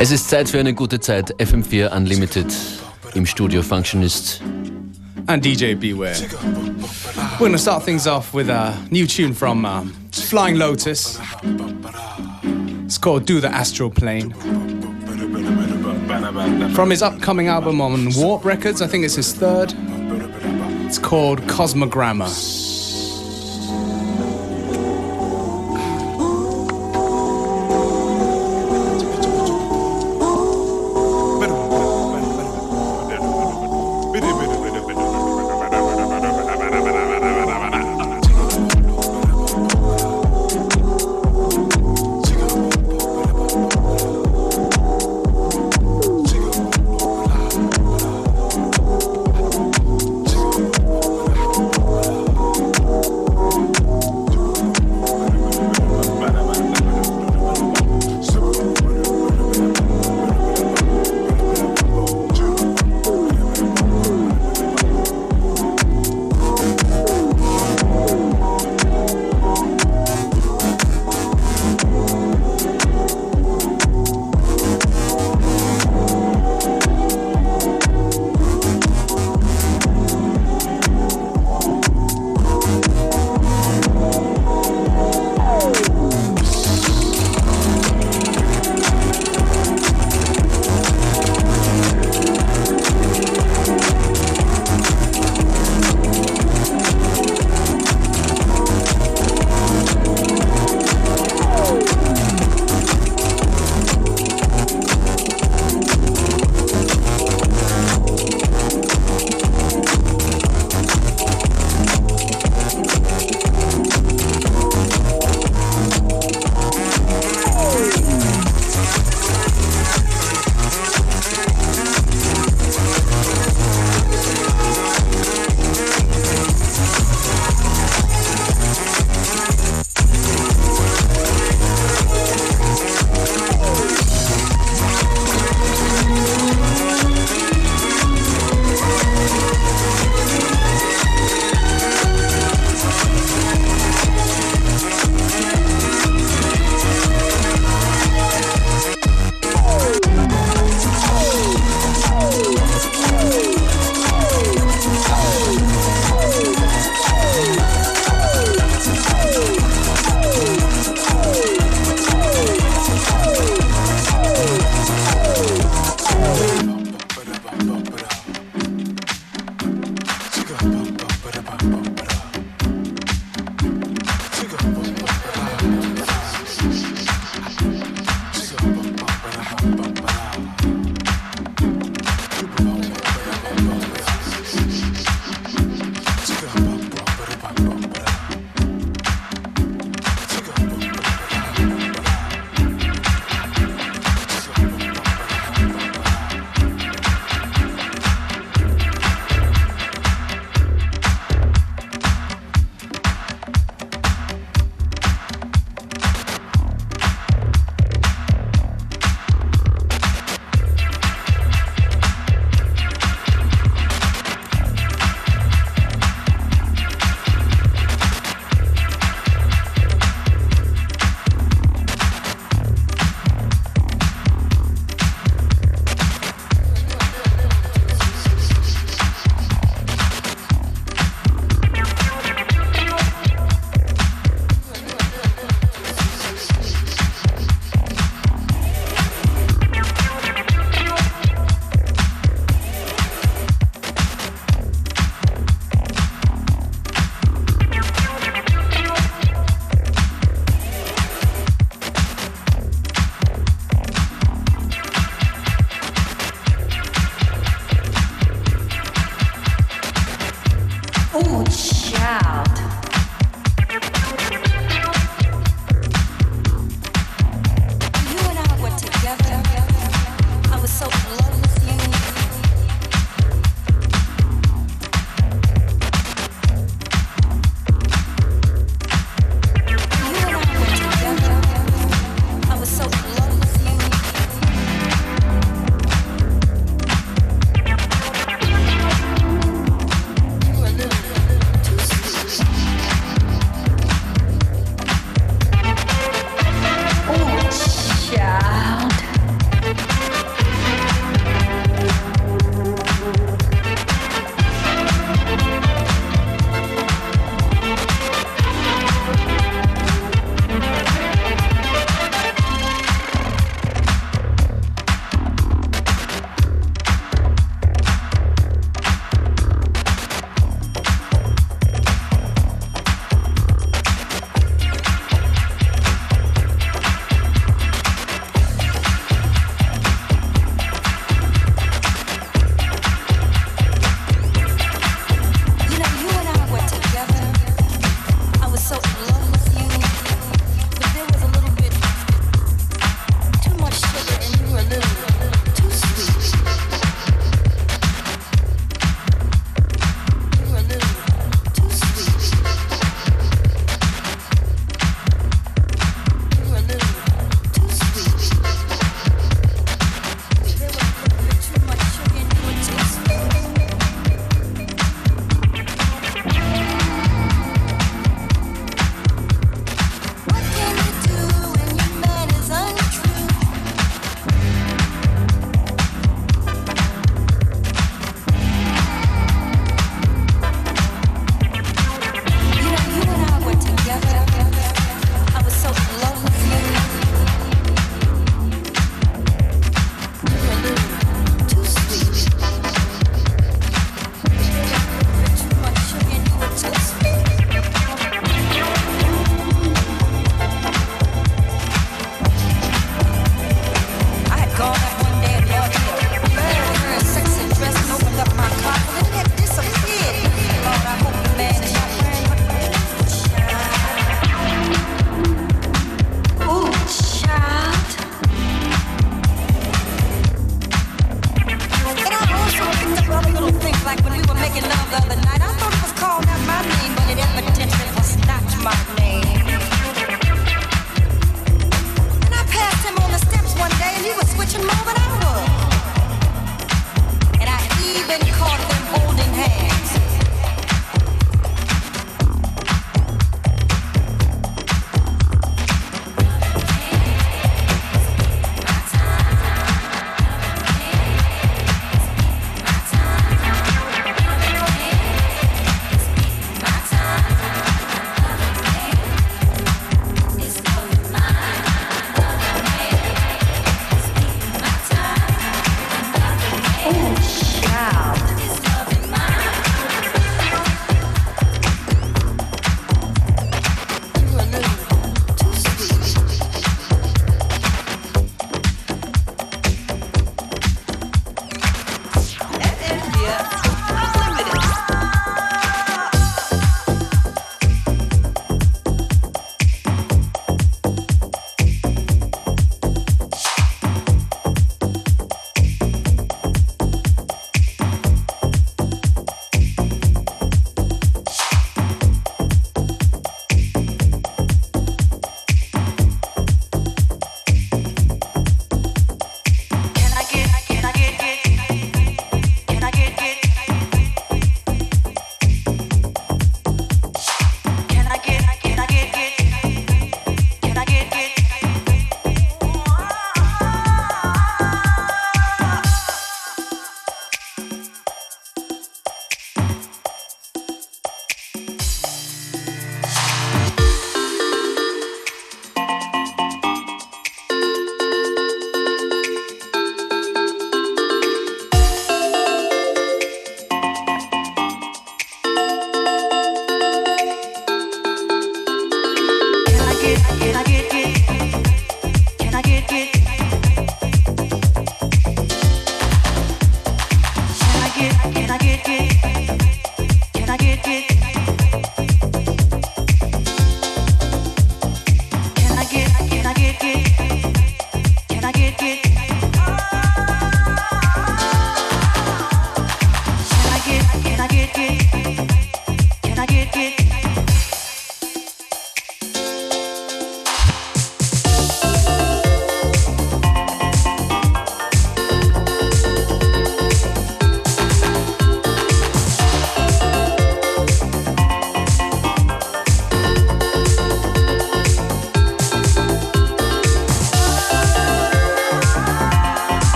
Es ist Zeit für eine gute Zeit. FM4 Unlimited im Studio Functionist. And DJ Beware. We're going to start things off with a new tune from um, Flying Lotus. It's called Do the Astral Plane. From his upcoming album on Warp Records, I think it's his third. It's called Cosmogramma.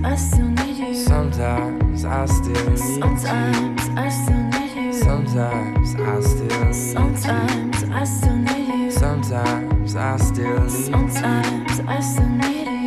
Sometimes I still need you. Sometimes I still need you. Sometimes. I still need you. Sometimes I still need Sometimes you. I still need you. Sometimes I still need you.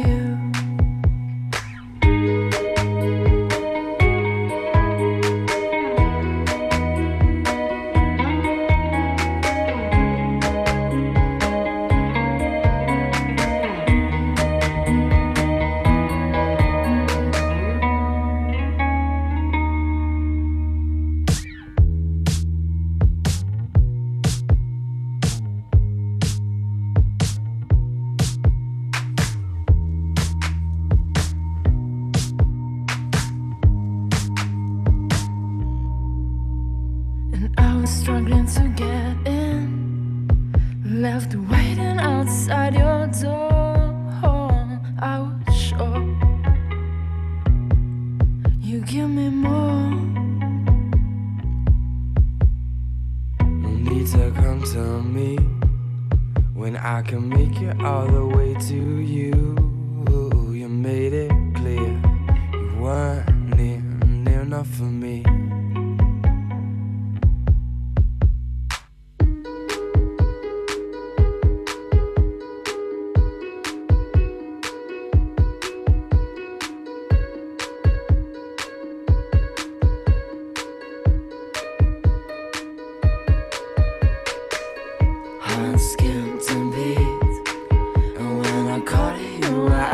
you out.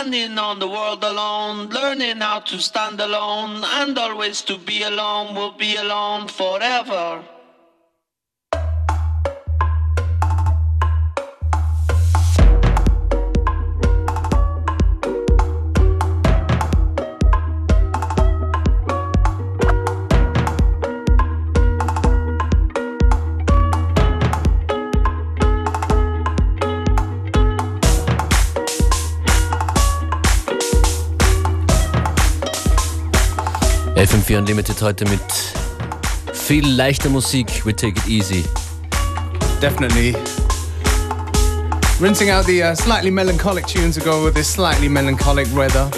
Standing on the world alone, learning how to stand alone, and always to be alone, we'll be alone forever. FM4 Unlimited heute mit viel leichter Musik. We take it easy. Definitely. Rinsing out the uh, slightly melancholic tunes to go with this slightly melancholic weather.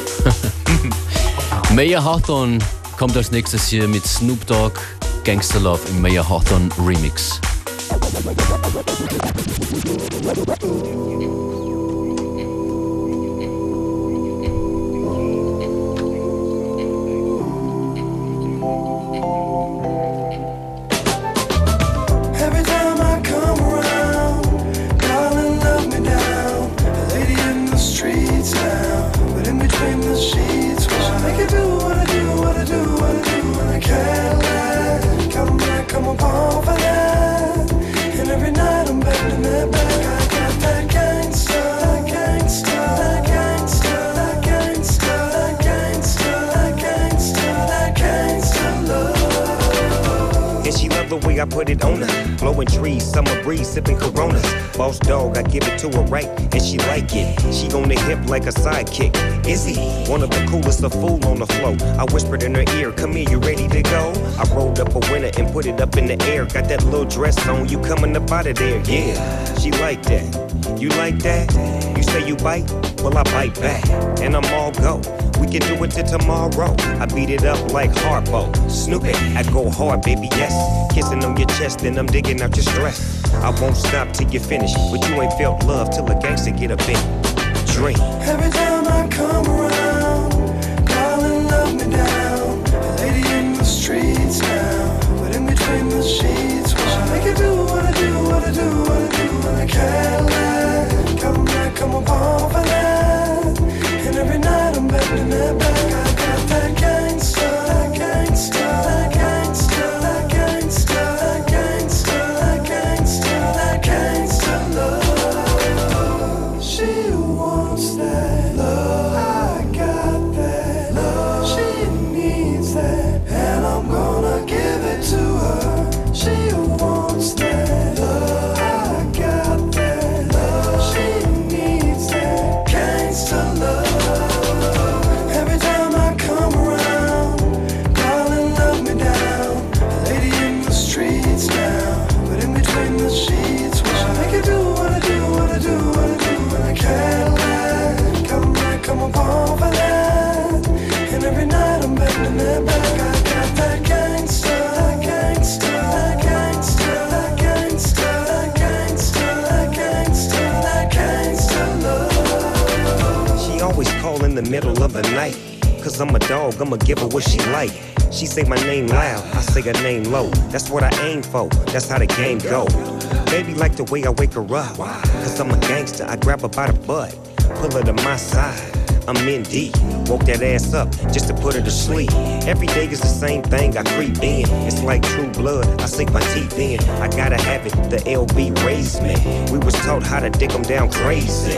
Mayor Hawthorne kommt als nächstes hier mit Snoop Dogg Gangster Love im Mayor Hawthorne Remix. Between I put it on her. Blowing trees, summer breeze, sipping coronas. Boss dog, I give it to her right, and she like it. She on the hip like a sidekick. He one of the coolest of fool on the flow? I whispered in her ear, Come here, you ready to go? I rolled up a winner and put it up in the air. Got that little dress on, you coming up out of there? Yeah, she like that. You like that? You say you bite? Well, I bite back, and I'm all go. We can do it till tomorrow. I beat it up like Harpo. Snoop it, I go hard, baby, yes. Kissing on your chest, and I'm digging out your stress. I won't stop till you finish, but you ain't felt love till a gangster get up in. Drink. Every time I come around, darling, love me down. Lady in the streets now, but in between the sheets, well, I make you do what I do, what I do, what I do, and I can't lie. That's what I aim for, that's how the game go. Baby like the way I wake her up. Cause I'm a gangster, I grab her by the butt. Pull her to my side. I'm in deep, woke that ass up just to put her to sleep. Every day is the same thing, I creep in. It's like true blood, I sink my teeth in. I gotta have it, the LB raised me. We was taught how to dick them down crazy.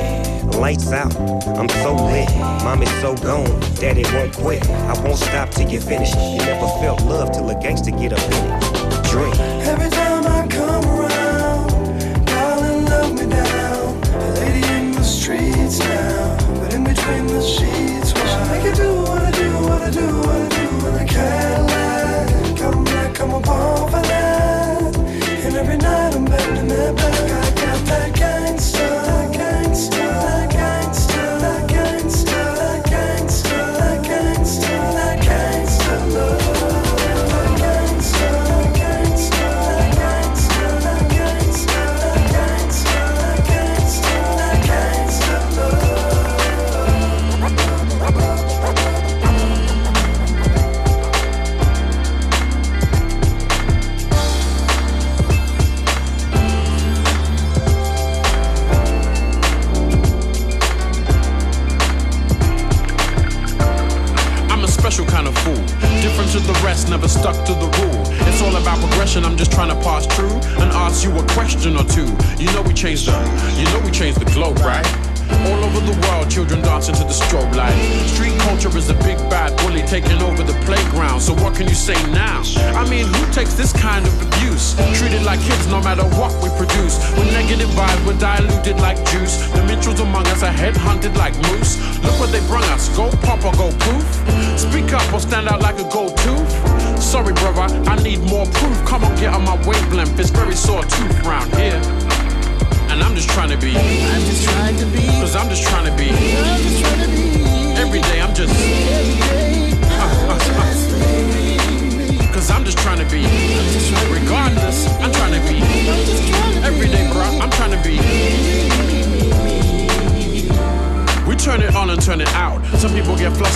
Lights out, I'm so lit. Mom is so gone, daddy won't quit. I won't stop till you finish. You never felt love till a gangster get up in it. Drink. Every time I come around,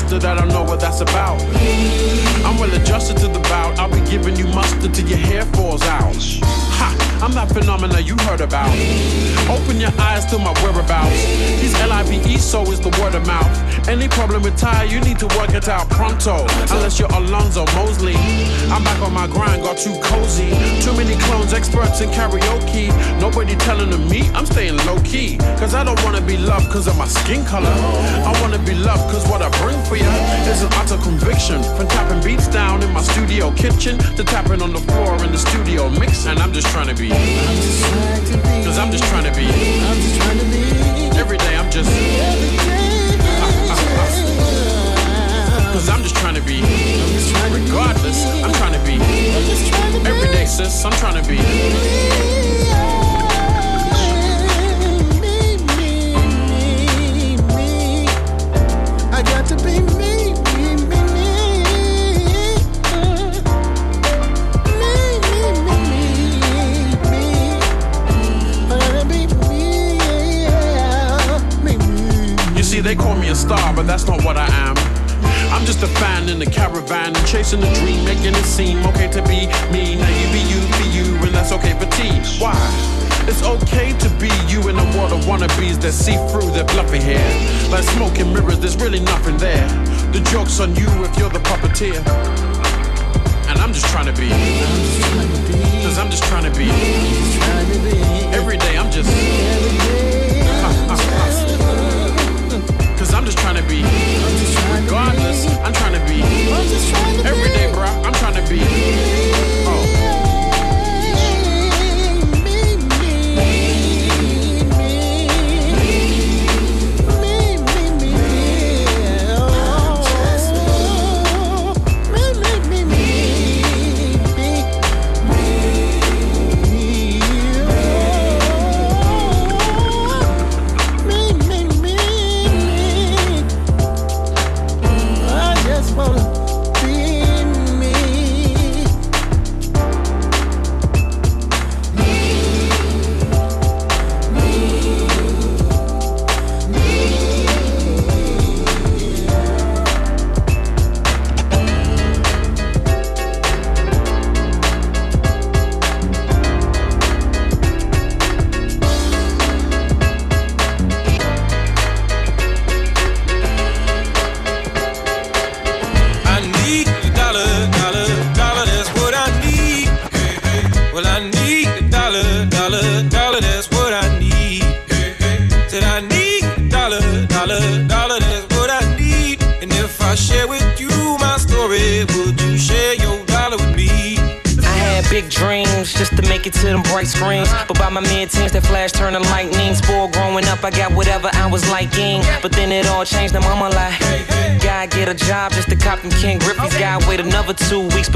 people get I don't know what that's about. I'm well adjusted to the bout. I'll be giving you mustard till your hair falls out. Ha! I'm that phenomena you heard about. Open your eyes to my whereabouts. These L-I-V-E, so is the word of mouth. Any problem with Ty, you need to work it out pronto. Unless you're Alonzo Mosley. I'm back on my grind, got too cozy. Too many clones, experts in karaoke. Nobody telling them me, I'm staying low key. Cause I don't wanna be loved cause of my skin color. I wanna be loved cause what I bring for ya is an utter conviction. From tapping beats down in my studio kitchen to tapping on the floor in the studio mixing. I'm just trying to be. I'm just trying to be. Cause I'm just trying to be. I'm just trying to be. Every day I'm just. Cause I'm just trying to be. Regardless, I'm trying to be. I'm just trying to be. Every day, sis, I'm trying to be. I got to be me, me, me, me. Me, me, me, me, me. I gotta be me, yeah. Me, me. You see, they call me a star, but that's not what I am. Just a fan in the caravan, chasing the dream, making it seem okay to be me. Now you be you, be you, and that's okay for tea. Why? It's okay to be you in a world of wannabes that see through their bluffy hair. Like smoke and mirrors, there's really nothing there. The joke's on you if you're the puppeteer. And I'm just trying to be.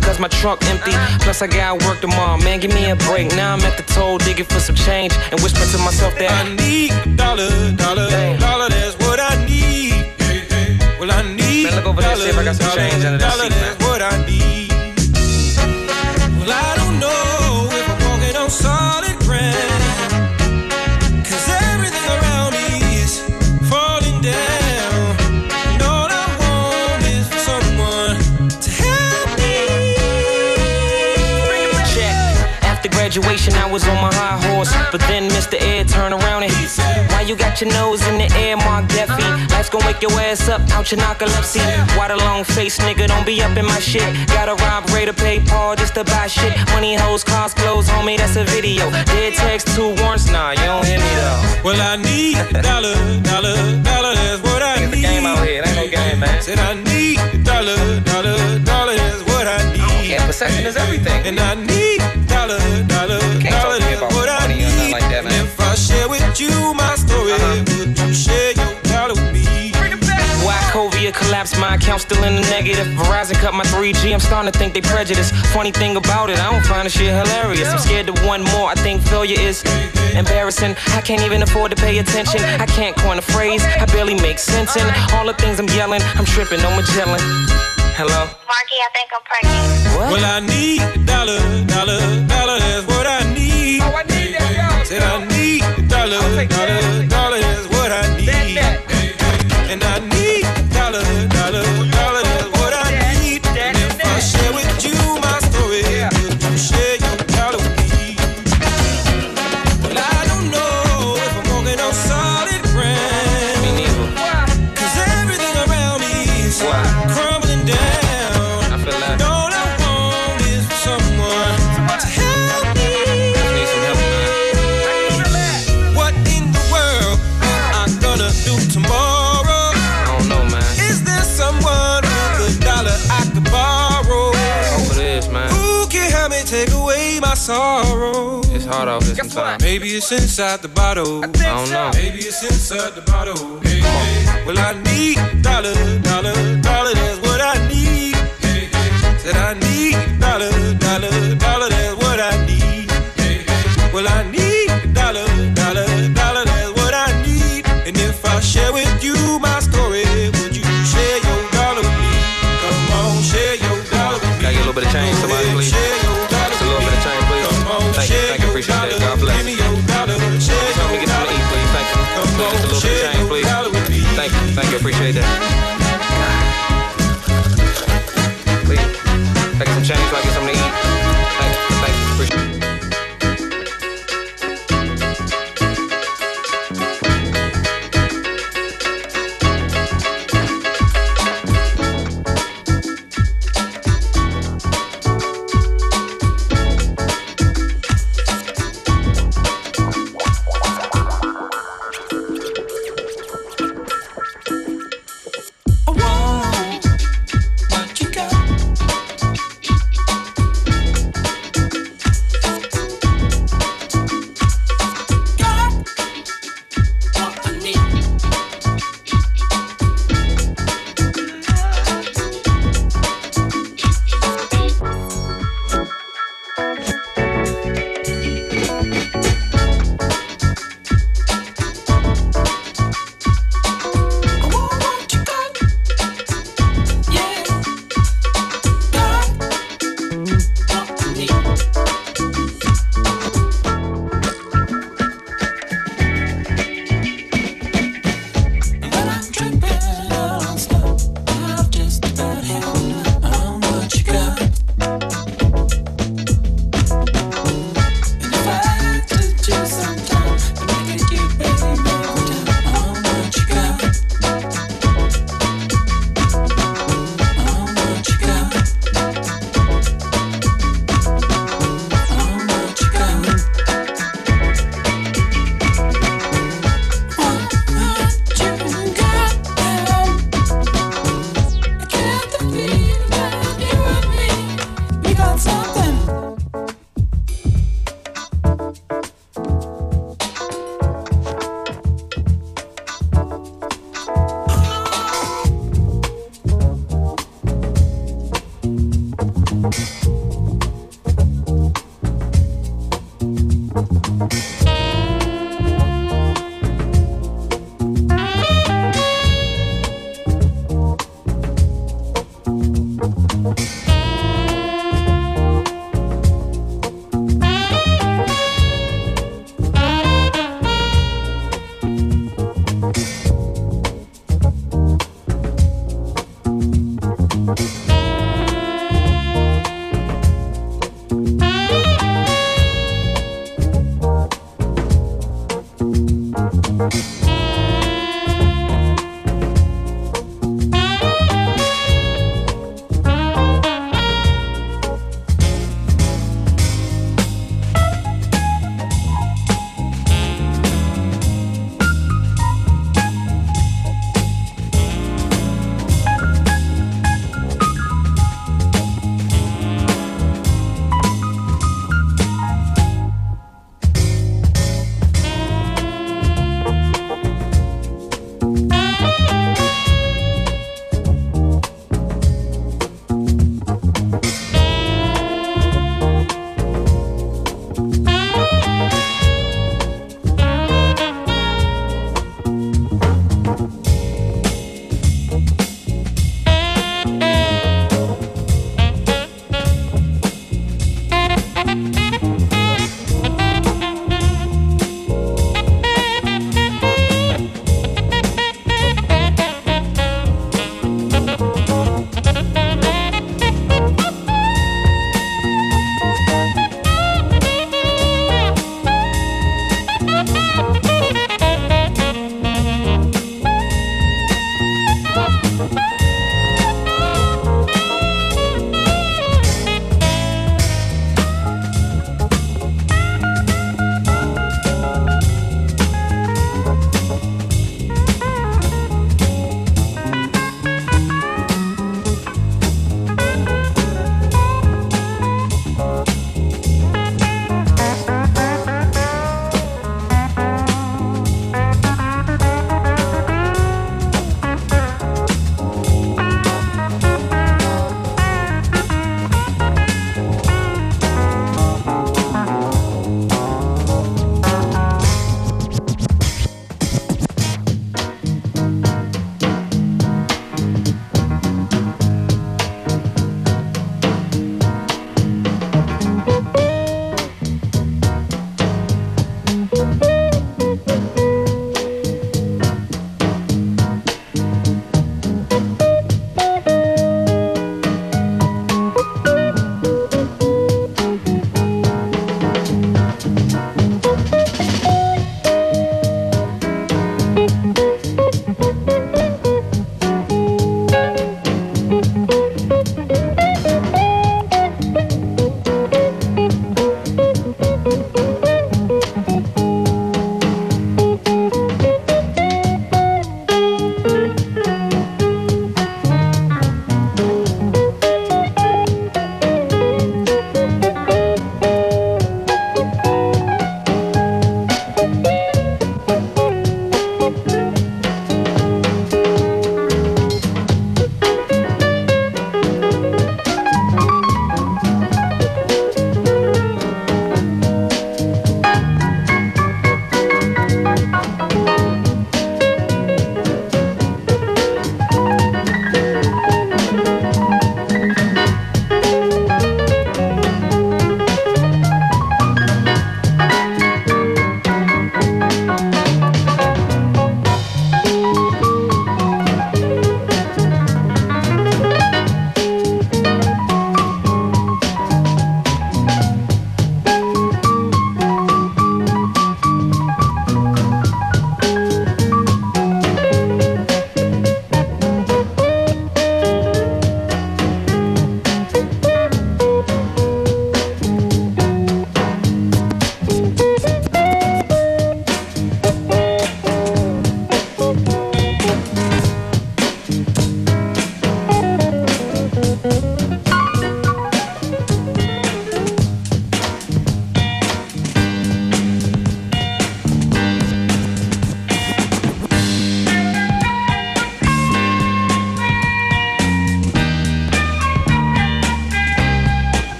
Because my trunk empty. Plus, I gotta work tomorrow. Man, give me a break. Now I'm at the toll digging for some change and whispering to myself that I need dollar, dollar, dollar, that's what I need. Hey, hey. Well, I need Man, look over there, see if I got some dollar, change under that dollar, seat, man. Was on my high horse. But then Mr. Ed turned around and he said, Why you got your nose in the air, Mark Deffy? Life's gonna wake your ass up out your narcolepsy. Why the long face nigga don't be up in my shit? Gotta rob Ray to pay Paul just to buy shit. Money, hoes, cars, clothes, homie, that's a video. Dead text, two warrants, nah, you don't hear me though. Well, I need a dollar, dollar, dollar, that's what I It's a need. game out here, it ain't no game, man. Said I need a dollar, dollar, dollar, that's what I need. Yeah, possession is everything. And I need a dollar, share with you my story, uh-huh. would you share your dollar with me? Wachovia collapsed, my account still in the negative. Verizon cut my 3G, I'm starting to think they prejudice. Funny thing about it, I don't find the shit hilarious. I'm scared to one more, I think failure is embarrassing. I can't even afford to pay attention. I can't coin a phrase, I barely make sense. in all the things I'm yelling, I'm tripping on Magellan. Hello? Marky, I think I'm pregnant. What? Well, I need a dollar, dollar, dollar, that's what I need. Oh, I need that, y'all. Said I And I need Maybe it's inside the bottle. I don't know. Maybe it's inside the bottle. Hey, hey. Well, I need dollar, dollar, dollar. That's what I need. Hey. Said I need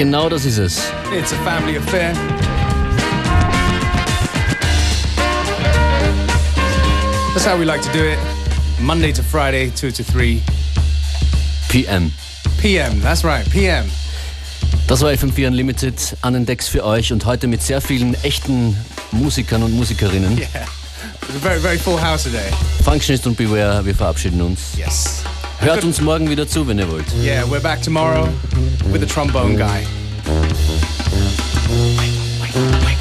Genau das ist es. It's a family affair. That's how we like to do it. Monday to Friday, 2 to 3 PM. p.m. That's right, p.m. Das war FM4 Unlimited an den Decks für euch und heute mit sehr vielen echten Musikern und Musikerinnen. Yeah. It's a very, very full house today. Functionist und Beware, wir verabschieden uns. Yes. Hört uns morgen wieder zu, wenn ihr wollt. Yeah, we're back tomorrow with the trombone guy. Functionist on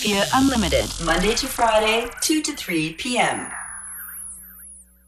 FM4 Unlimited, Monday to Friday, 2 to 3 p.m.